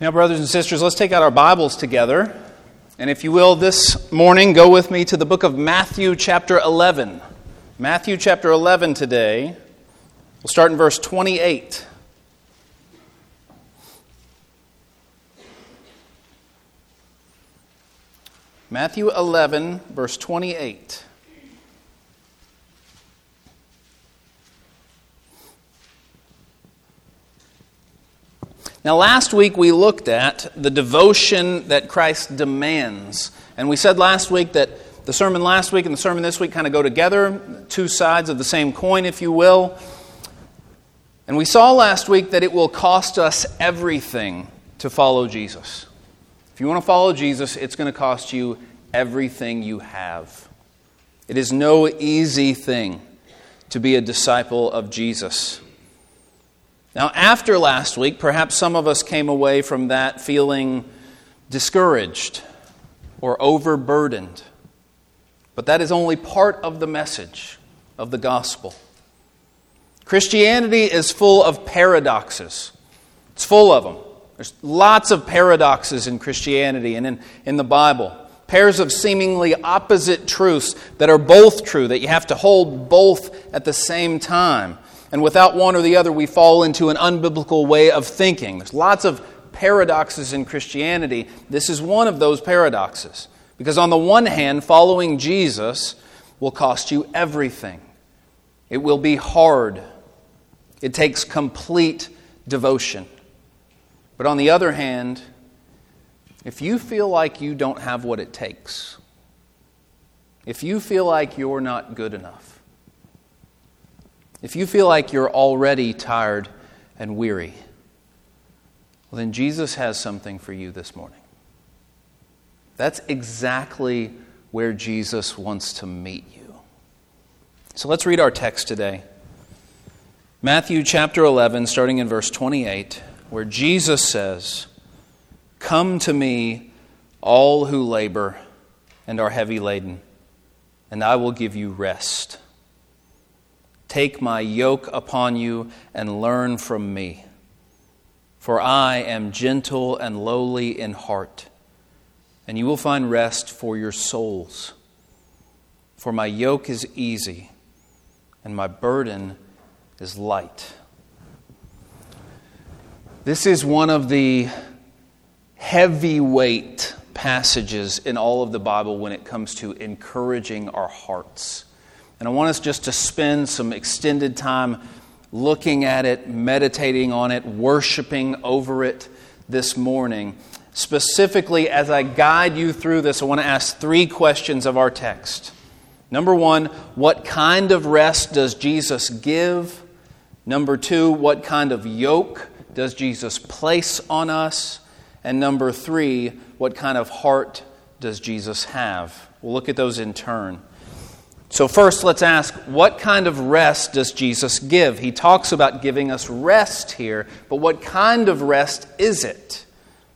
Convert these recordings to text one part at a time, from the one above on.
Now, brothers and sisters, let's take out our Bibles together. And if you will, this morning, go with me to the book of Matthew, chapter 11. Matthew, chapter 11 today. We'll start in verse 28. Matthew 11, verse 28. Now, last week we looked at the devotion that Christ demands. And we said last week that the sermon last week and the sermon this week kind of go together, two sides of the same coin, if you will. And we saw last week that it will cost us everything to follow Jesus. If you want to follow Jesus, it's going to cost you everything you have. It is no easy thing to be a disciple of Jesus. Now, after last week, perhaps some of us came away from that feeling discouraged or overburdened. But that is only part of the message of the gospel. Christianity is full of paradoxes, it's full of them. There's lots of paradoxes in Christianity and in, in the Bible. Pairs of seemingly opposite truths that are both true, that you have to hold both at the same time. And without one or the other, we fall into an unbiblical way of thinking. There's lots of paradoxes in Christianity. This is one of those paradoxes. Because on the one hand, following Jesus will cost you everything, it will be hard, it takes complete devotion. But on the other hand, if you feel like you don't have what it takes, if you feel like you're not good enough, if you feel like you're already tired and weary, well, then Jesus has something for you this morning. That's exactly where Jesus wants to meet you. So let's read our text today. Matthew chapter 11, starting in verse 28, where Jesus says, Come to me, all who labor and are heavy laden, and I will give you rest. Take my yoke upon you and learn from me. For I am gentle and lowly in heart, and you will find rest for your souls. For my yoke is easy, and my burden is light. This is one of the heavyweight passages in all of the Bible when it comes to encouraging our hearts. And I want us just to spend some extended time looking at it, meditating on it, worshiping over it this morning. Specifically, as I guide you through this, I want to ask three questions of our text. Number one, what kind of rest does Jesus give? Number two, what kind of yoke does Jesus place on us? And number three, what kind of heart does Jesus have? We'll look at those in turn. So, first, let's ask what kind of rest does Jesus give? He talks about giving us rest here, but what kind of rest is it?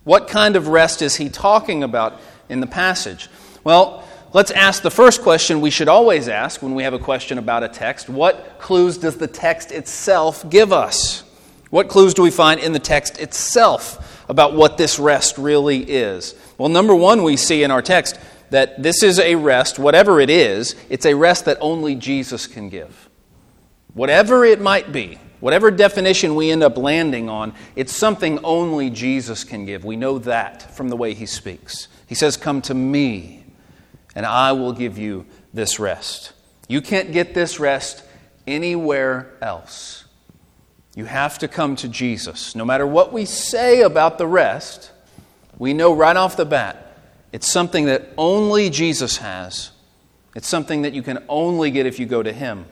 What kind of rest is he talking about in the passage? Well, let's ask the first question we should always ask when we have a question about a text What clues does the text itself give us? What clues do we find in the text itself about what this rest really is? Well, number one, we see in our text that this is a rest, whatever it is, it's a rest that only Jesus can give. Whatever it might be, whatever definition we end up landing on, it's something only Jesus can give. We know that from the way he speaks. He says, Come to me, and I will give you this rest. You can't get this rest anywhere else. You have to come to Jesus. No matter what we say about the rest, we know right off the bat it's something that only Jesus has. It's something that you can only get if you go to Him.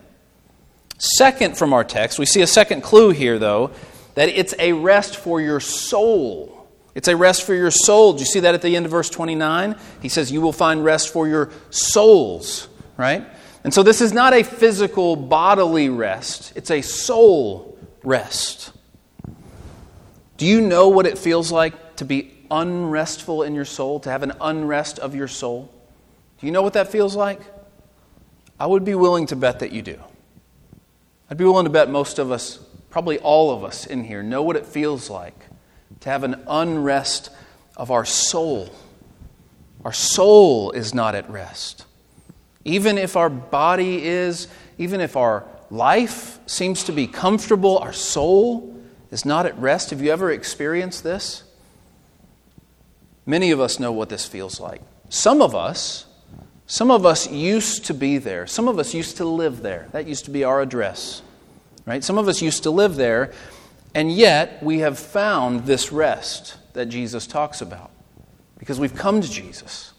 Second, from our text, we see a second clue here, though, that it's a rest for your soul. It's a rest for your soul. Do you see that at the end of verse 29? He says, You will find rest for your souls, right? And so this is not a physical, bodily rest, it's a soul rest. Do you know what it feels like to be unrestful in your soul, to have an unrest of your soul? Do you know what that feels like? I would be willing to bet that you do. I'd be willing to bet most of us, probably all of us in here, know what it feels like to have an unrest of our soul. Our soul is not at rest. Even if our body is, even if our life seems to be comfortable, our soul is not at rest. Have you ever experienced this? Many of us know what this feels like. Some of us, some of us used to be there. Some of us used to live there. That used to be our address. Right? Some of us used to live there, and yet we have found this rest that Jesus talks about because we've come to Jesus.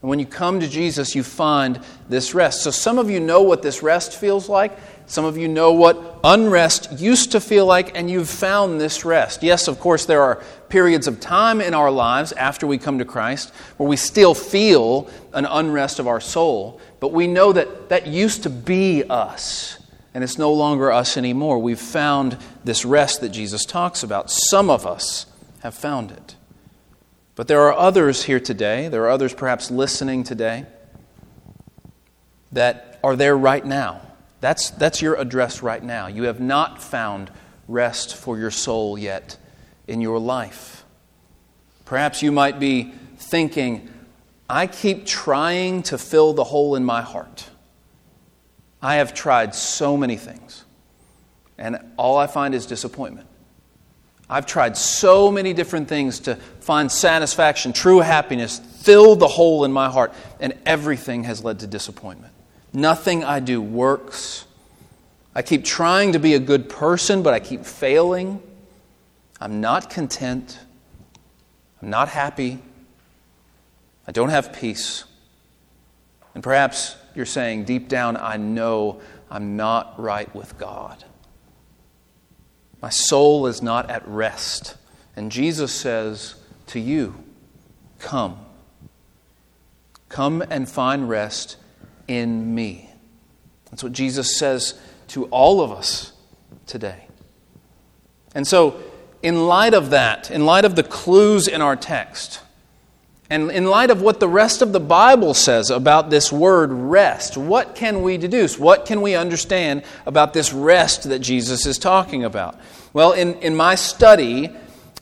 And when you come to Jesus, you find this rest. So some of you know what this rest feels like. Some of you know what unrest used to feel like, and you've found this rest. Yes, of course, there are periods of time in our lives after we come to Christ where we still feel an unrest of our soul, but we know that that used to be us, and it's no longer us anymore. We've found this rest that Jesus talks about. Some of us have found it. But there are others here today, there are others perhaps listening today, that are there right now that's, that's your address right now. You have not found rest for your soul yet in your life. Perhaps you might be thinking, I keep trying to fill the hole in my heart. I have tried so many things, and all I find is disappointment. I've tried so many different things to find satisfaction, true happiness, fill the hole in my heart, and everything has led to disappointment. Nothing I do works. I keep trying to be a good person, but I keep failing. I'm not content. I'm not happy. I don't have peace. And perhaps you're saying, deep down, I know I'm not right with God. My soul is not at rest. And Jesus says to you, Come. Come and find rest in me. That's what Jesus says to all of us today. And so, in light of that, in light of the clues in our text, and in light of what the rest of the Bible says about this word rest, what can we deduce? What can we understand about this rest that Jesus is talking about? Well, in, in my study,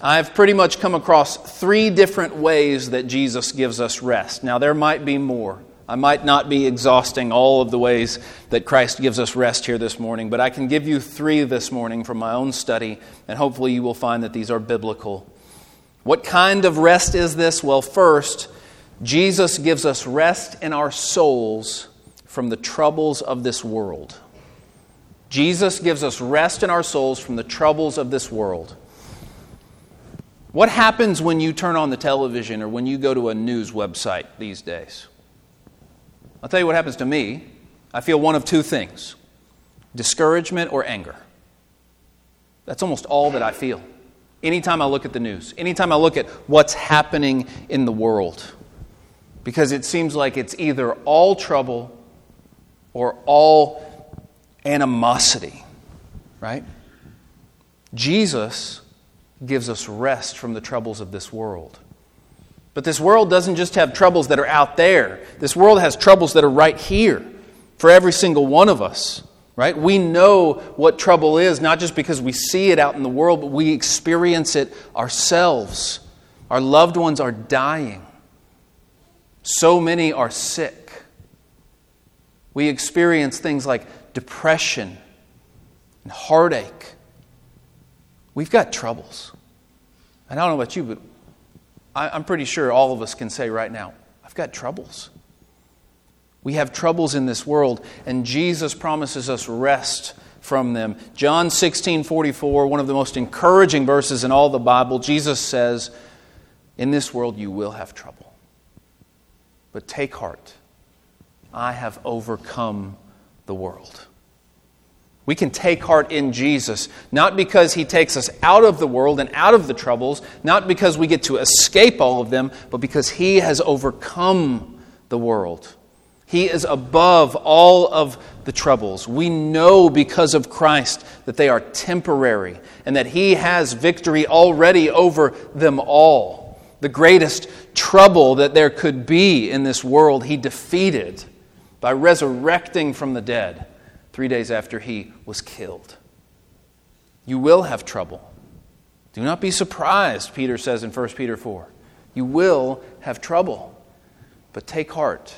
I've pretty much come across three different ways that Jesus gives us rest. Now, there might be more. I might not be exhausting all of the ways that Christ gives us rest here this morning, but I can give you three this morning from my own study, and hopefully you will find that these are biblical. What kind of rest is this? Well, first, Jesus gives us rest in our souls from the troubles of this world. Jesus gives us rest in our souls from the troubles of this world. What happens when you turn on the television or when you go to a news website these days? I'll tell you what happens to me. I feel one of two things discouragement or anger. That's almost all that I feel. Anytime I look at the news, anytime I look at what's happening in the world, because it seems like it's either all trouble or all animosity, right? Jesus gives us rest from the troubles of this world. But this world doesn't just have troubles that are out there, this world has troubles that are right here for every single one of us. Right? We know what trouble is, not just because we see it out in the world, but we experience it ourselves. Our loved ones are dying. So many are sick. We experience things like depression and heartache. We've got troubles. And I don't know about you, but I'm pretty sure all of us can say right now, I've got troubles. We have troubles in this world, and Jesus promises us rest from them. John 16 44, one of the most encouraging verses in all the Bible, Jesus says, In this world you will have trouble. But take heart, I have overcome the world. We can take heart in Jesus, not because he takes us out of the world and out of the troubles, not because we get to escape all of them, but because he has overcome the world. He is above all of the troubles. We know because of Christ that they are temporary and that he has victory already over them all. The greatest trouble that there could be in this world, he defeated by resurrecting from the dead three days after he was killed. You will have trouble. Do not be surprised, Peter says in 1 Peter 4. You will have trouble, but take heart.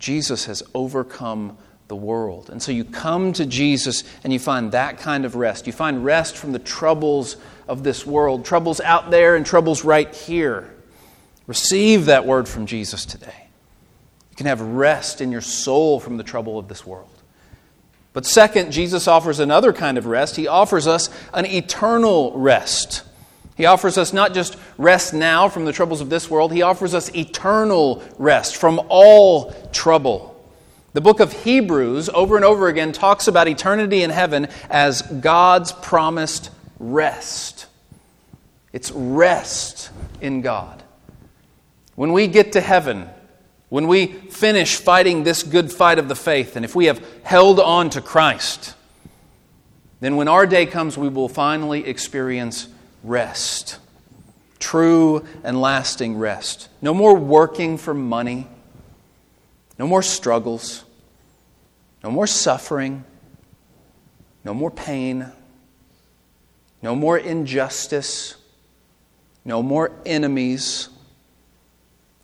Jesus has overcome the world. And so you come to Jesus and you find that kind of rest. You find rest from the troubles of this world, troubles out there and troubles right here. Receive that word from Jesus today. You can have rest in your soul from the trouble of this world. But second, Jesus offers another kind of rest. He offers us an eternal rest. He offers us not just rest now from the troubles of this world, He offers us eternal rest from all trouble. The book of Hebrews, over and over again, talks about eternity in heaven as God's promised rest. It's rest in God. When we get to heaven, when we finish fighting this good fight of the faith, and if we have held on to Christ, then when our day comes, we will finally experience rest. True and lasting rest. No more working for money. No more struggles. No more suffering. No more pain. No more injustice. No more enemies.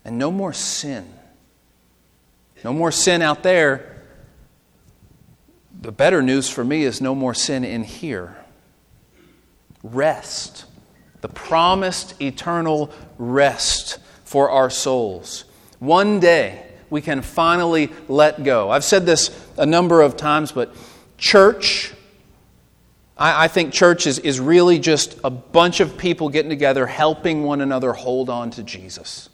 And no more sin. No more sin out there. The better news for me is no more sin in here. Rest. The promised eternal rest for our souls. One day, we can finally let go. I've said this a number of times, but church, I, I, think church is, is really just a bunch of people getting together, helping one another hold on to Jesus.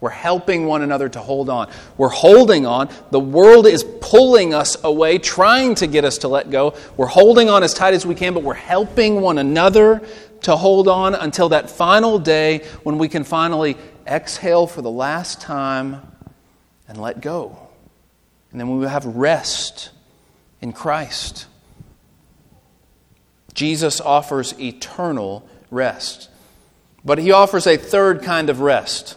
We're helping one another to hold on. We're holding on. The world is pulling us away, trying to get us to let go. We're holding on as tight as we can, but we're helping one another to hold on until that final day when we can finally exhale for the last time and let go. And then we will have rest in Christ. Jesus offers eternal rest. But he offers a third kind of rest.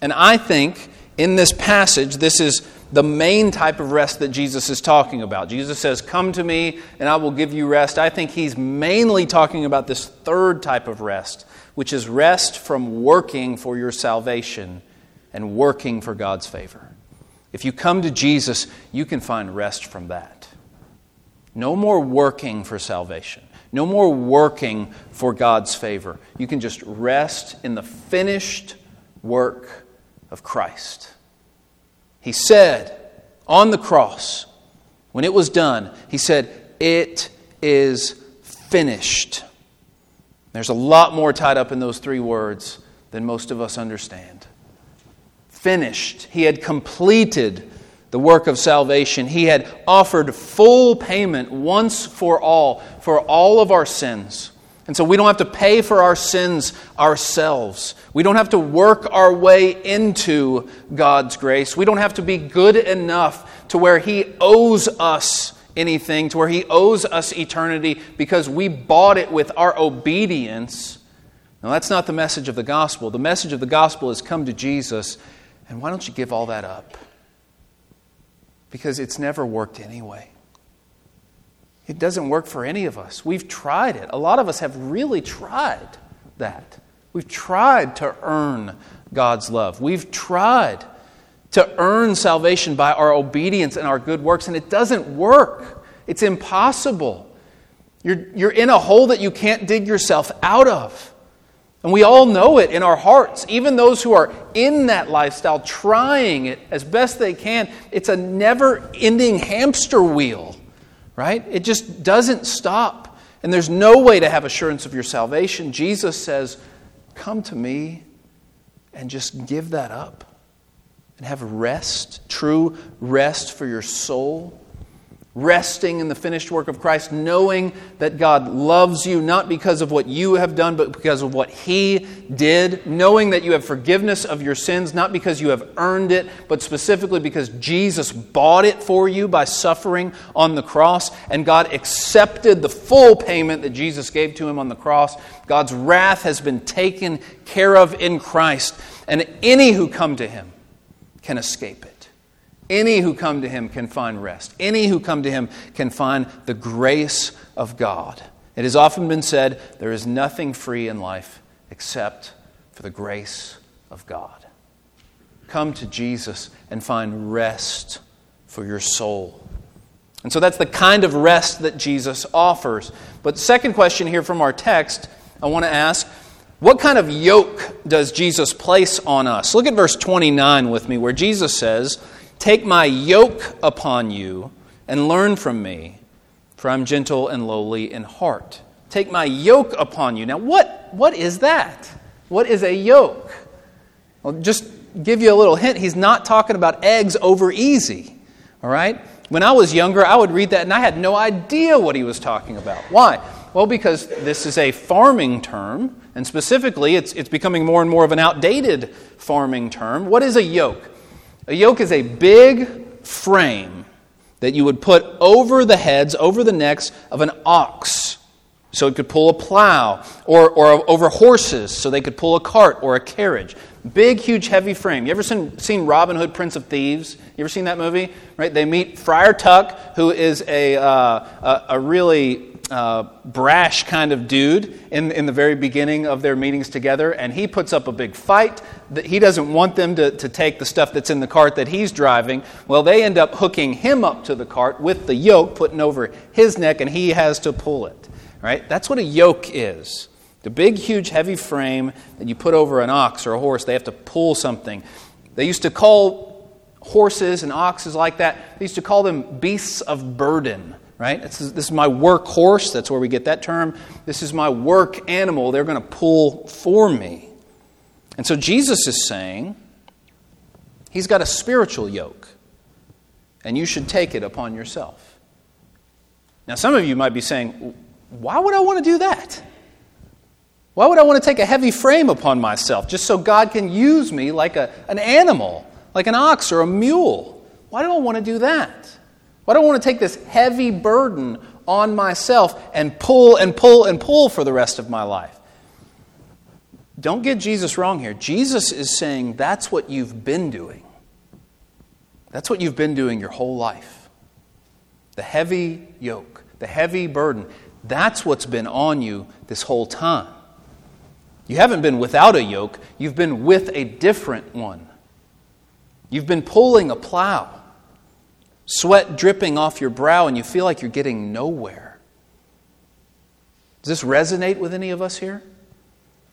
And I think in this passage, this is the main type of rest that Jesus is talking about. Jesus says, Come to me and I will give you rest. I think he's mainly talking about this third type of rest, which is rest from working for your salvation and working for God's favor. If you come to Jesus, you can find rest from that. No more working for salvation. No more working for God's favor. You can just rest in the finished work of Christ. He said on the cross, when it was done, He said, It is finished. There's a lot more tied up in those three words than most of us understand. Finished. He had completed the work of salvation. He had offered full payment once for all for all of our sins. And so we don't have to pay for our sins ourselves. We don't have to work our way into God's grace. We don't have to be good enough to where He owes us anything, to where He owes us eternity because we bought it with our obedience. Now, that's not the message of the gospel. The message of the gospel is come to Jesus, and why don't you give all that up? Because it's never worked anyway. It doesn't work for any of us. We've tried it. A lot of us have really tried that. We've tried to earn God's love. We've tried to earn salvation by our obedience and our good works, and it doesn't work. It's impossible. You're, you're in a hole that you can't dig yourself out of. And we all know it in our hearts. Even those who are in that lifestyle, trying it as best they can, it's a never ending hamster wheel right? It just doesn't stop. And there's no way to have assurance of your salvation. Jesus says, Come to me and just give that up and have rest, true rest for your soul resting in the finished work of Christ, knowing that God loves you not because of what you have done, but because of what He did, knowing that you have forgiveness of your sins, not because you have earned it, but specifically because Jesus bought it for you by suffering on the cross, and God accepted the full payment that Jesus gave to Him on the cross. God's wrath has been taken care of in Christ, and any who come to Him can escape it. Any who come to him can find rest. Any who come to him can find the grace of God. It has often been said there is nothing free in life except for the grace of God. Come to Jesus and find rest for your soul. And so that's the kind of rest that Jesus offers. But second question here from our text, I want to ask what kind of yoke does Jesus place on us? Look at verse 29 with me, where Jesus says, Take my yoke upon you and learn from me, for I'm gentle and lowly in heart. Take my yoke upon you. Now, what, what is that? What is a yoke? Well, just give you a little hint. He's not talking about eggs over easy. All right? When I was younger, I would read that and I had no idea what he was talking about. Why? Well, because this is a farming term, and specifically, it's, it's becoming more and more of an outdated farming term. What is a yoke? A yoke is a big frame that you would put over the heads, over the necks of an ox. So it could pull a plow, or, or over horses, so they could pull a cart or a carriage. Big, huge, heavy frame. You ever seen, seen Robin Hood, Prince of Thieves? You ever seen that movie? Right? They meet Friar Tuck, who is a, uh, a, a, really uh, brash kind of dude in, in the very beginning of their meetings together, and he puts up a big fight. That He doesn't want them to, to take the stuff that's in the cart that he's driving. Well, they end up hooking him up to the cart with the yoke, putting over his neck, and he has to pull it. Right? That's what a yoke is. The big, huge, heavy frame that you put over an ox or a horse, they have to pull something. They used to call horses and oxes like that, they used to call them beasts of burden, right? This is, this is my work horse. That's where we get that term. This is my work animal. They're going to pull for me. And so Jesus is saying, He's got a spiritual yoke, and you should take it upon yourself. Now, some of you might be saying, Why would I want to do that? Why would I want to take a heavy frame upon myself just so God can use me like a, an animal, like an ox or a mule? Why do I want to do that? Why do I want to take this heavy burden on myself and pull and pull and pull for the rest of my life? Don't get Jesus wrong here. Jesus is saying that's what you've been doing. That's what you've been doing your whole life. The heavy yoke, the heavy burden, that's what's been on you this whole time. You haven't been without a yoke, you've been with a different one. You've been pulling a plow, sweat dripping off your brow, and you feel like you're getting nowhere. Does this resonate with any of us here?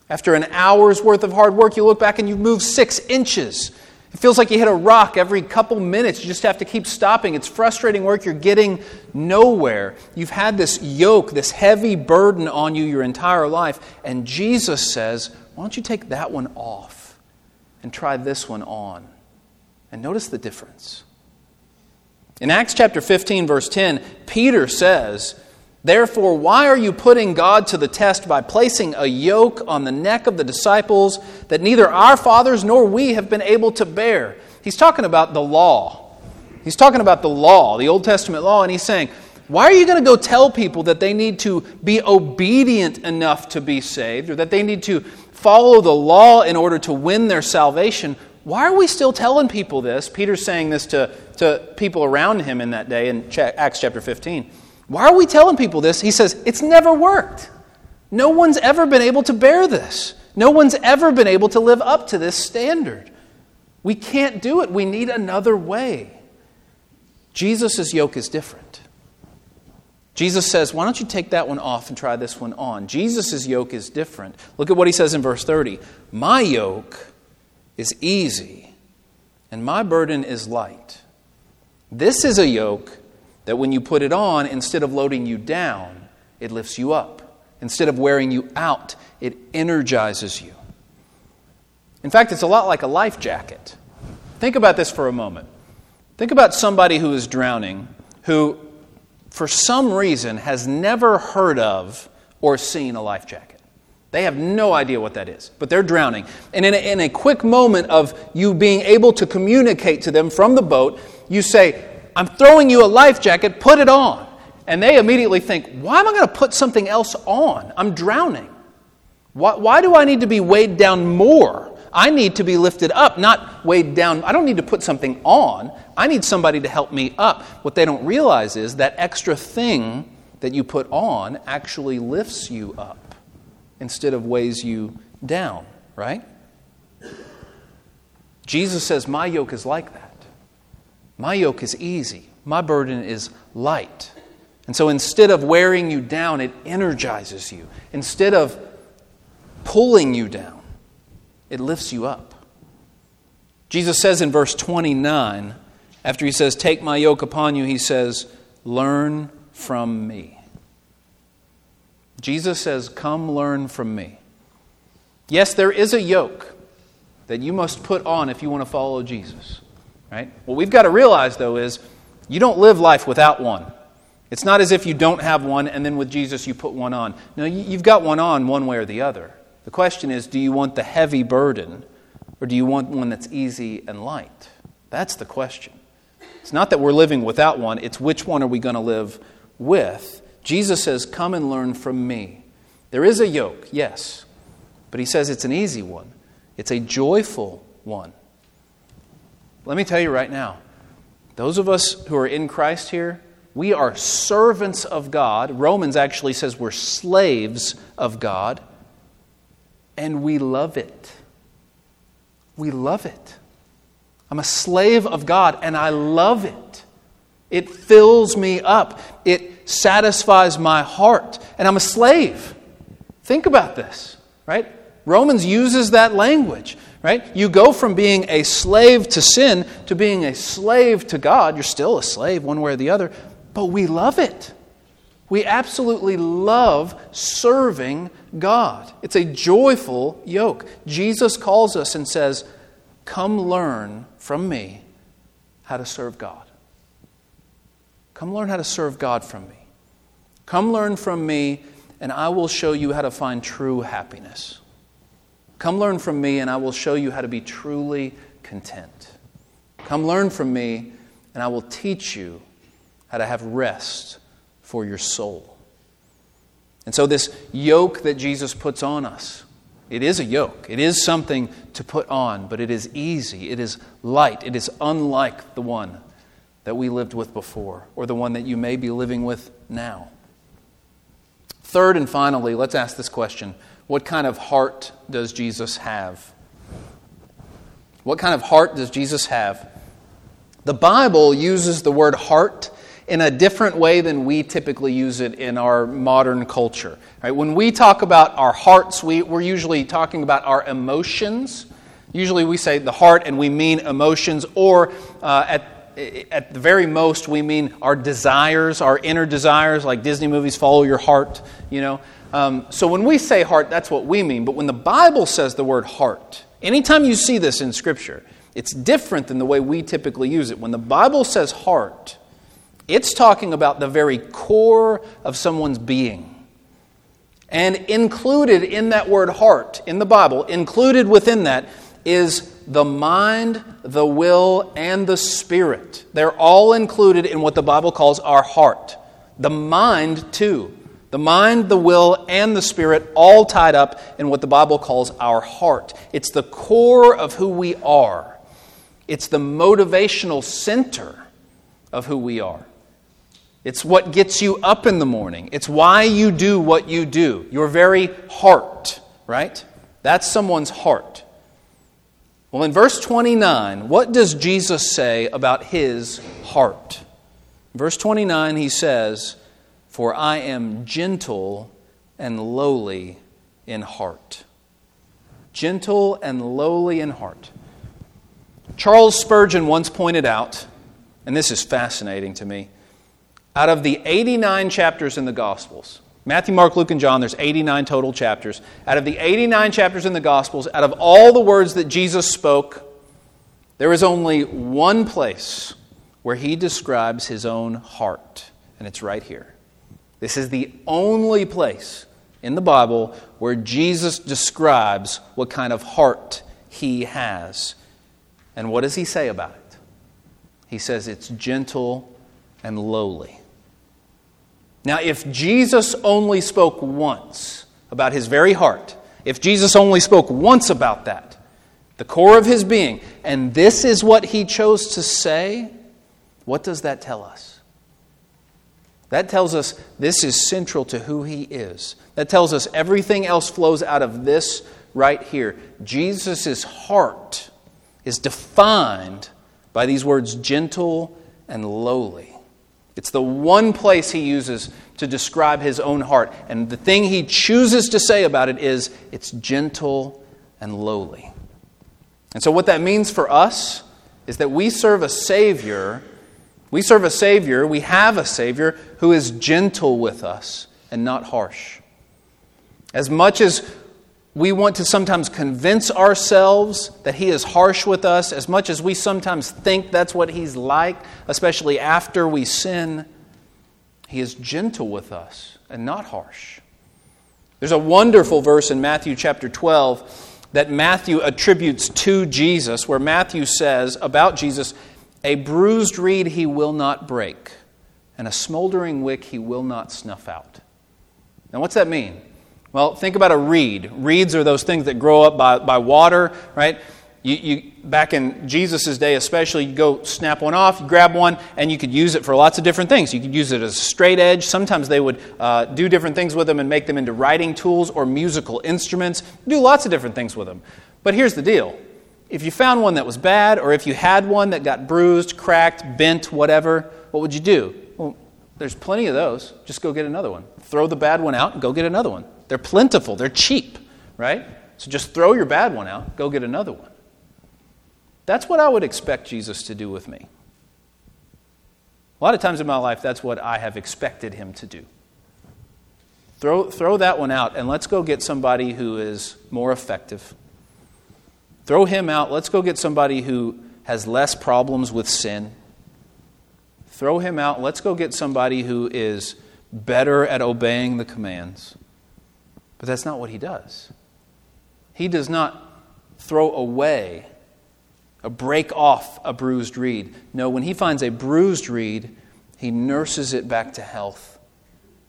After an hour's worth of hard work, you look back and you've moved six inches. It feels like you hit a rock every couple minutes. You just have to keep stopping. It's frustrating work. You're getting nowhere. You've had this yoke, this heavy burden on you your entire life. And Jesus says, Why don't you take that one off and try this one on? And notice the difference. In Acts chapter 15, verse 10, Peter says, Therefore, why are you putting God to the test by placing a yoke on the neck of the disciples that neither our fathers nor we have been able to bear? He's talking about the law. He's talking about the law, the Old Testament law, and he's saying, why are you going to go tell people that they need to be obedient enough to be saved or that they need to follow the law in order to win their salvation? Why are we still telling people this? Peter's saying this to, to people around him in that day in Acts chapter 15. Why are we telling people this? He says, It's never worked. No one's ever been able to bear this. No one's ever been able to live up to this standard. We can't do it. We need another way. Jesus' yoke is different. Jesus says, Why don't you take that one off and try this one on? Jesus' yoke is different. Look at what he says in verse 30 My yoke is easy, and my burden is light. This is a yoke that when you put it on, instead of loading you down, it lifts you up. Instead of wearing you out, it energizes you. In fact, it's a lot like a life jacket. Think about this for a moment. Think about somebody who is drowning who, for some reason, has never heard of or seen a life jacket. They have no idea what that is, but they're drowning. And in a, in a quick moment of you being able to communicate to them from the boat, you say, I'm throwing you a life jacket, put it on. And they immediately think, why am I going to put something else on? I'm drowning. Why, why, do I need to be weighed down more? I need to be lifted up, not weighed down. I don't need to put something on. I need somebody to help me up. What they don't realize is that extra thing that you put on actually lifts you up instead of weighs you down, right? Jesus says, My yoke is like that. My yoke is easy. My burden is light. And so instead of wearing you down, it energizes you. Instead of pulling you down, it lifts you up. Jesus says in verse 29, after he says, Take my yoke upon you, he says, Learn from me. Jesus says, Come learn from me. Yes, there is a yoke that you must put on if you want to follow Jesus. Right? What we've got to realize, though, is you don't live life without one. It's not as if you don't have one and then with Jesus you put one on. No, you've got one on one way or the other. The question is do you want the heavy burden or do you want one that's easy and light? That's the question. It's not that we're living without one, it's which one are we going to live with. Jesus says, Come and learn from me. There is a yoke, yes, but he says it's an easy one, it's a joyful one. Let me tell you right now, those of us who are in Christ here, we are servants of God. Romans actually says we're slaves of God, and we love it. We love it. I'm a slave of God and I love it. It fills me up, it satisfies my heart, and I'm a slave. Think about this, right? Romans uses that language, right? You go from being a slave to sin to being a slave to God. You're still a slave, one way or the other, but we love it. We absolutely love serving God. It's a joyful yoke. Jesus calls us and says, Come learn from me how to serve God. Come learn how to serve God from me. Come learn from me, and I will show you how to find true happiness. Come learn from me, and I will show you how to be truly content. Come learn from me, and I will teach you how to have rest for your soul. And so, this yoke that Jesus puts on us, it is a yoke. It is something to put on, but it is easy. It is light. It is unlike the one that we lived with before or the one that you may be living with now. Third and finally, let's ask this question What kind of heart does Jesus have? What kind of heart does Jesus have? The Bible uses the word heart in a different way than we typically use it in our modern culture. Right? When we talk about our hearts, we, we're usually talking about our emotions. Usually we say the heart and we mean emotions, or uh, at, at the very most, we mean our desires, our inner desires, like Disney movies, follow your heart, you know. Um, so when we say heart, that's what we mean. But when the Bible says the word heart, anytime you see this in Scripture, it's different than the way we typically use it. When the Bible says heart, it's talking about the very core of someone's being. And included in that word heart in the Bible, included within that, is the mind, the will, and the spirit. They're all included in what the Bible calls our heart. The mind, too. The mind, the will, and the spirit, all tied up in what the Bible calls our heart. It's the core of who we are, it's the motivational center of who we are. It's what gets you up in the morning. It's why you do what you do. Your very heart, right? That's someone's heart. Well, in verse 29, what does Jesus say about his heart? verse 29, he says, For I am gentle and lowly in heart. Gentle and lowly in heart. Charles Spurgeon once pointed out, and this is fascinating to me out of the 89 chapters in the Gospels, Matthew, Mark, Luke, and John, there's 89 total chapters. Out of the 89 chapters in the Gospels, out of all the words that Jesus spoke, there is only one place where he describes his own heart, and it's right here. This is the only place in the Bible where Jesus describes what kind of heart he has. And what does he say about it? He says it's gentle and lowly. Now, if Jesus only spoke once about his very heart, if Jesus only spoke once about that, the core of his being, and this is what he chose to say, what does that tell us? That tells us this is central to who he is. That tells us everything else flows out of this right here. Jesus' heart is defined by these words gentle and lowly. It's the one place he uses to describe his own heart. And the thing he chooses to say about it is it's gentle and lowly. And so, what that means for us is that we serve a Savior. We serve a Savior, we have a Savior who is gentle with us and not harsh. As much as we want to sometimes convince ourselves that He is harsh with us, as much as we sometimes think that's what He's like, especially after we sin, He is gentle with us and not harsh. There's a wonderful verse in Matthew chapter 12 that Matthew attributes to Jesus, where Matthew says about Jesus, A bruised reed he will not break, and a smoldering wick he will not snuff out. Now, what's that mean? Well, think about a reed. Reeds are those things that grow up by, by water, right? You, you, back in Jesus' day, especially, you go snap one off, you grab one, and you could use it for lots of different things. You could use it as a straight edge. Sometimes they would uh, do different things with them and make them into writing tools or musical instruments. Do lots of different things with them. But here's the deal if you found one that was bad, or if you had one that got bruised, cracked, bent, whatever, what would you do? Well, there's plenty of those. Just go get another one. Throw the bad one out and go get another one. They're plentiful, they're cheap, right? So just throw your bad one out, go get another one. That's what I would expect Jesus to do with me. A lot of times in my life, that's what I have expected him to do. Throw, throw that one out and let's go get somebody who is more effective. Throw him out. Let's go get somebody who has less problems with sin. Throw him out. Let's go get somebody who is better at obeying the commands. But that's not what he does. He does not throw away a break off a bruised reed. No, when he finds a bruised reed, he nurses it back to health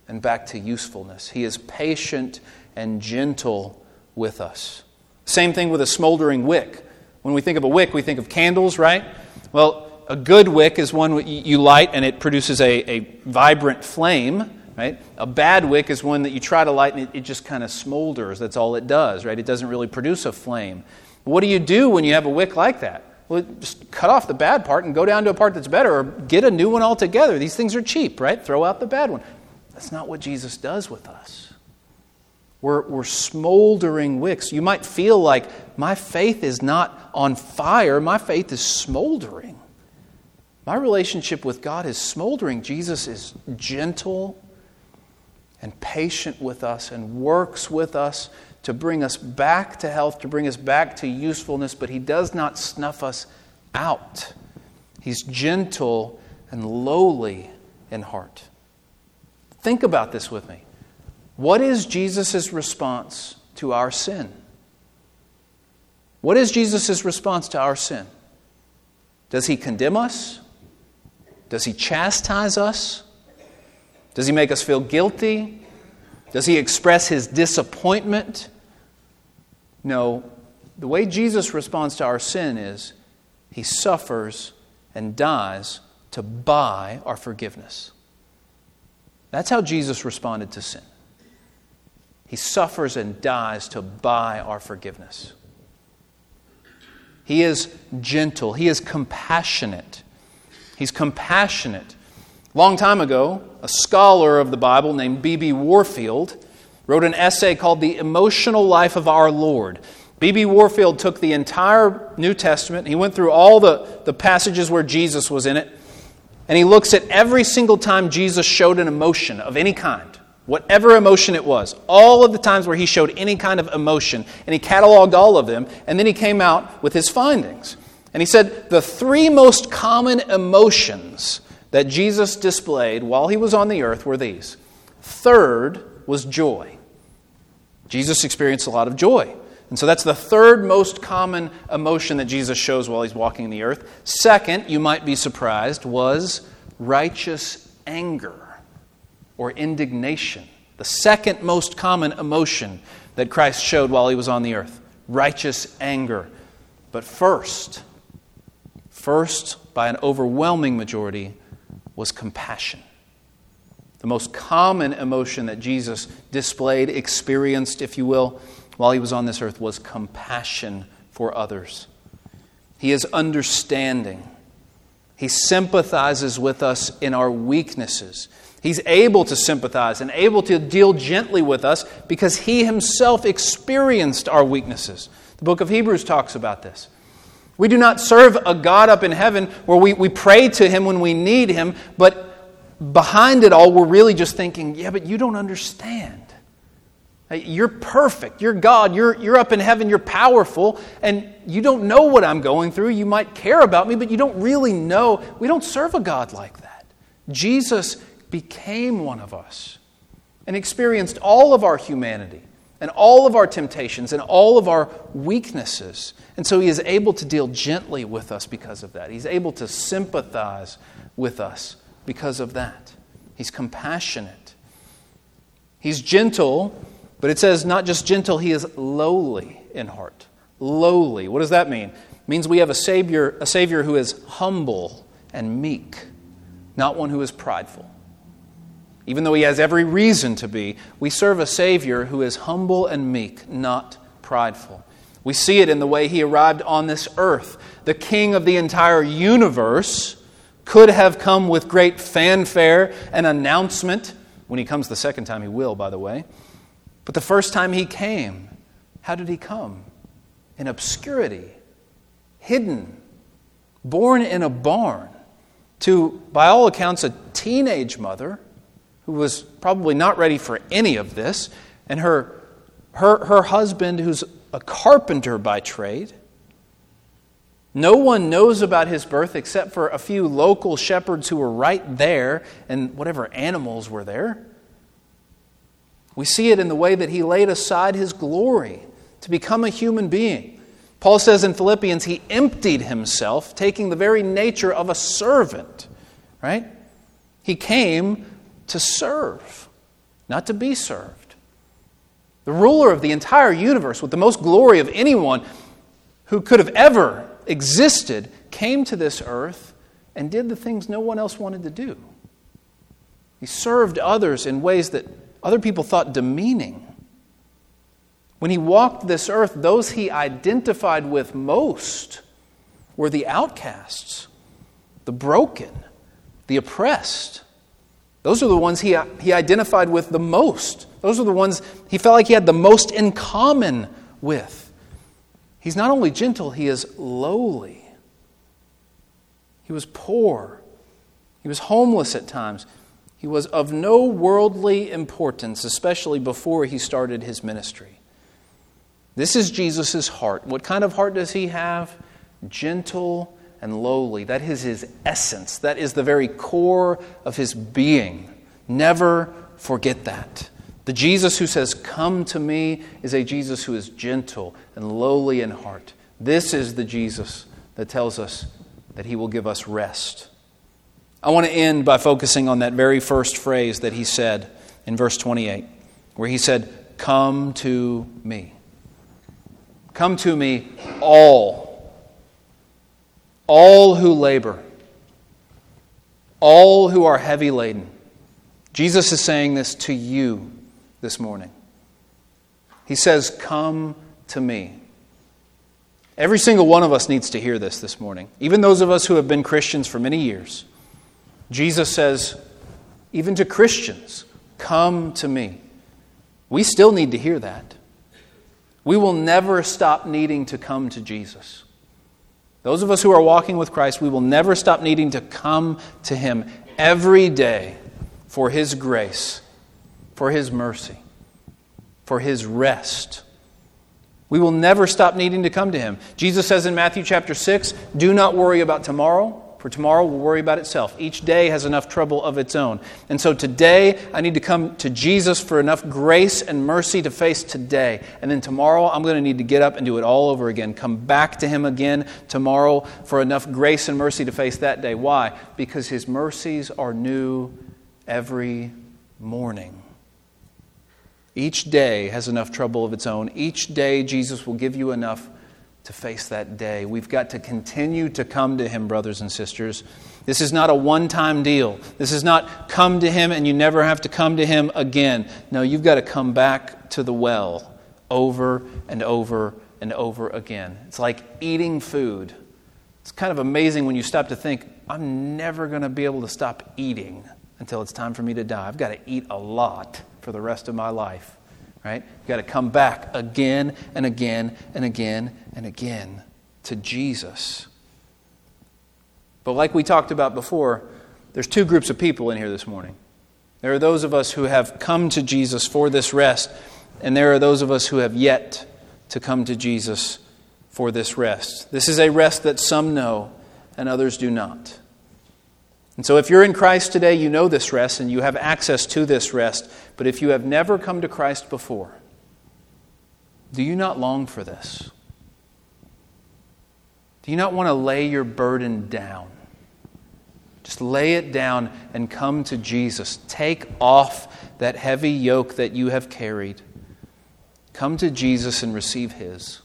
and back to usefulness. He is patient and gentle with us. Same thing with a smoldering wick. When we think of a wick, we think of candles, right? Well, a good wick is one you light and it produces a, a vibrant flame, right? A bad wick is one that you try to light and it, it just kind of smolders. That's all it does, right? It doesn't really produce a flame. What do you do when you have a wick like that? Well, just cut off the bad part and go down to a part that's better, or get a new one altogether. These things are cheap, right? Throw out the bad one. That's not what Jesus does with us. We're, we're smoldering wicks. You might feel like my faith is not on fire, my faith is smoldering. My relationship with God is smoldering. Jesus is gentle and patient with us and works with us to bring us back to health, to bring us back to usefulness, but He does not snuff us out. He's gentle and lowly in heart. Think about this with me. What is Jesus' response to our sin? What is Jesus' response to our sin? Does he condemn us? Does he chastise us? Does he make us feel guilty? Does he express his disappointment? No. The way Jesus responds to our sin is he suffers and dies to buy our forgiveness. That's how Jesus responded to sin. He suffers and dies to buy our forgiveness. He is gentle, he is compassionate. He's compassionate Long time ago, a scholar of the Bible named B.B. Warfield wrote an essay called The Emotional Life of Our Lord. B.B. Warfield took the entire New Testament, he went through all the, the passages where Jesus was in it, and he looks at every single time Jesus showed an emotion of any kind, whatever emotion it was, all of the times where he showed any kind of emotion, and he cataloged all of them, and then he came out with his findings. And he said the three most common emotions that Jesus displayed while he was on the earth were these. Third was joy. Jesus experienced a lot of joy. And so that's the third most common emotion that Jesus shows while he's walking the earth. Second, you might be surprised, was righteous anger or indignation. The second most common emotion that Christ showed while he was on the earth righteous anger. But first, first, by an overwhelming majority, was compassion. The most common emotion that Jesus displayed, experienced, if you will, while he was on this earth was compassion for others. He is understanding. He sympathizes with us in our weaknesses. He's able to sympathize and able to deal gently with us because he himself experienced our weaknesses. The book of Hebrews talks about this. We do not serve a God up in heaven where we, we pray to him when we need him, but behind it all, we're really just thinking, yeah, but you don't understand. You're perfect. You're God. You're, you're up in heaven. You're powerful. And you don't know what I'm going through. You might care about me, but you don't really know. We don't serve a God like that. Jesus became one of us and experienced all of our humanity and all of our temptations and all of our weaknesses. And so he is able to deal gently with us because of that. He's able to sympathize with us because of that. He's compassionate. He's gentle but it says not just gentle, he is lowly in heart. Lowly. What does that mean? It means we have a savior, a savior who is humble and meek, not one who is prideful. Even though he has every reason to be, we serve a savior who is humble and meek, not prideful. We see it in the way he arrived on this earth. The king of the entire universe could have come with great fanfare and announcement. When he comes the second time, he will, by the way. But the first time he came, how did he come? In obscurity, hidden, born in a barn to, by all accounts, a teenage mother who was probably not ready for any of this, and her, her, her husband, who's a carpenter by trade. No one knows about his birth except for a few local shepherds who were right there and whatever animals were there. We see it in the way that he laid aside his glory to become a human being. Paul says in Philippians, he emptied himself, taking the very nature of a servant, right? He came to serve, not to be served. The ruler of the entire universe, with the most glory of anyone who could have ever existed, came to this earth and did the things no one else wanted to do. He served others in ways that other people thought demeaning. When he walked this earth, those he identified with most were the outcasts, the broken, the oppressed. Those are the ones he, he identified with the most. Those are the ones he felt like he had the most in common with. He's not only gentle, he is lowly. He was poor. He was homeless at times. He was of no worldly importance, especially before he started his ministry. This is Jesus' heart. What kind of heart does he have? Gentle and lowly. That is his essence. That is the very core of his being. Never forget that. The Jesus who says, Come to me, is a Jesus who is gentle and lowly in heart. This is the Jesus that tells us that he will give us rest. I want to end by focusing on that very first phrase that he said in verse 28, where he said, Come to me. Come to me, all. All who labor, all who are heavy laden. Jesus is saying this to you this morning. He says, Come to me. Every single one of us needs to hear this this morning, even those of us who have been Christians for many years. Jesus says, even to Christians, come to me. We still need to hear that. We will never stop needing to come to Jesus. Those of us who are walking with Christ, we will never stop needing to come to Him every day for His grace, for His mercy, for His rest. We will never stop needing to come to Him. Jesus says in Matthew chapter 6 Do not worry about tomorrow for tomorrow will worry about itself. Each day has enough trouble of its own. And so today, I need to come to Jesus for enough grace and mercy to face today. And then tomorrow, I'm going to need to get up and do it all over again. Come back to Him again tomorrow for enough grace and mercy to face that day. Why? Because His mercies are new every morning. Each day has enough trouble of its own. Each day, Jesus will give you enough to face that day. We've got to continue to come to Him, brothers and sisters. This is not a one time deal. This is not come to Him and you never have to come to Him again. No, you've got to come back to the well over and over and over again. It's like eating food. It's kind of amazing when you stop to think, I'm never going to be able to stop eating until it's time for me to die. I've got to eat a lot for the rest of my life right? You've got to come back again and again and again and again to Jesus. But like we talked about before, there's two groups of people in here this morning. There are those of us who have come to Jesus for this rest, and there are those of us who have yet to come to Jesus for this rest. This is a rest that some know and others do not. And so, if you're in Christ today, you know this rest and you have access to this rest. But if you have never come to Christ before, do you not long for this? Do you not want to lay your burden down? Just lay it down and come to Jesus. Take off that heavy yoke that you have carried. Come to Jesus and receive His.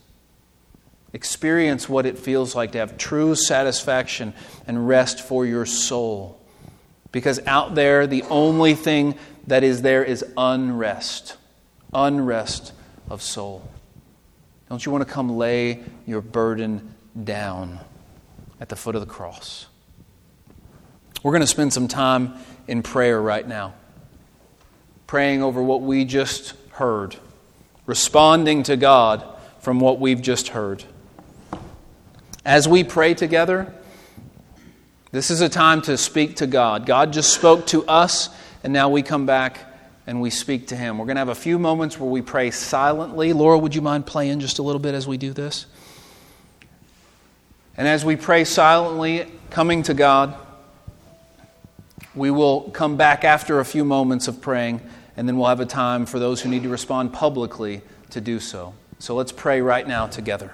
Experience what it feels like to have true satisfaction and rest for your soul. Because out there, the only thing that is there is unrest. Unrest of soul. Don't you want to come lay your burden down at the foot of the cross? We're going to spend some time in prayer right now, praying over what we just heard, responding to God from what we've just heard. As we pray together, this is a time to speak to God. God just spoke to us, and now we come back and we speak to Him. We're going to have a few moments where we pray silently. Laura, would you mind playing just a little bit as we do this? And as we pray silently, coming to God, we will come back after a few moments of praying, and then we'll have a time for those who need to respond publicly to do so. So let's pray right now together.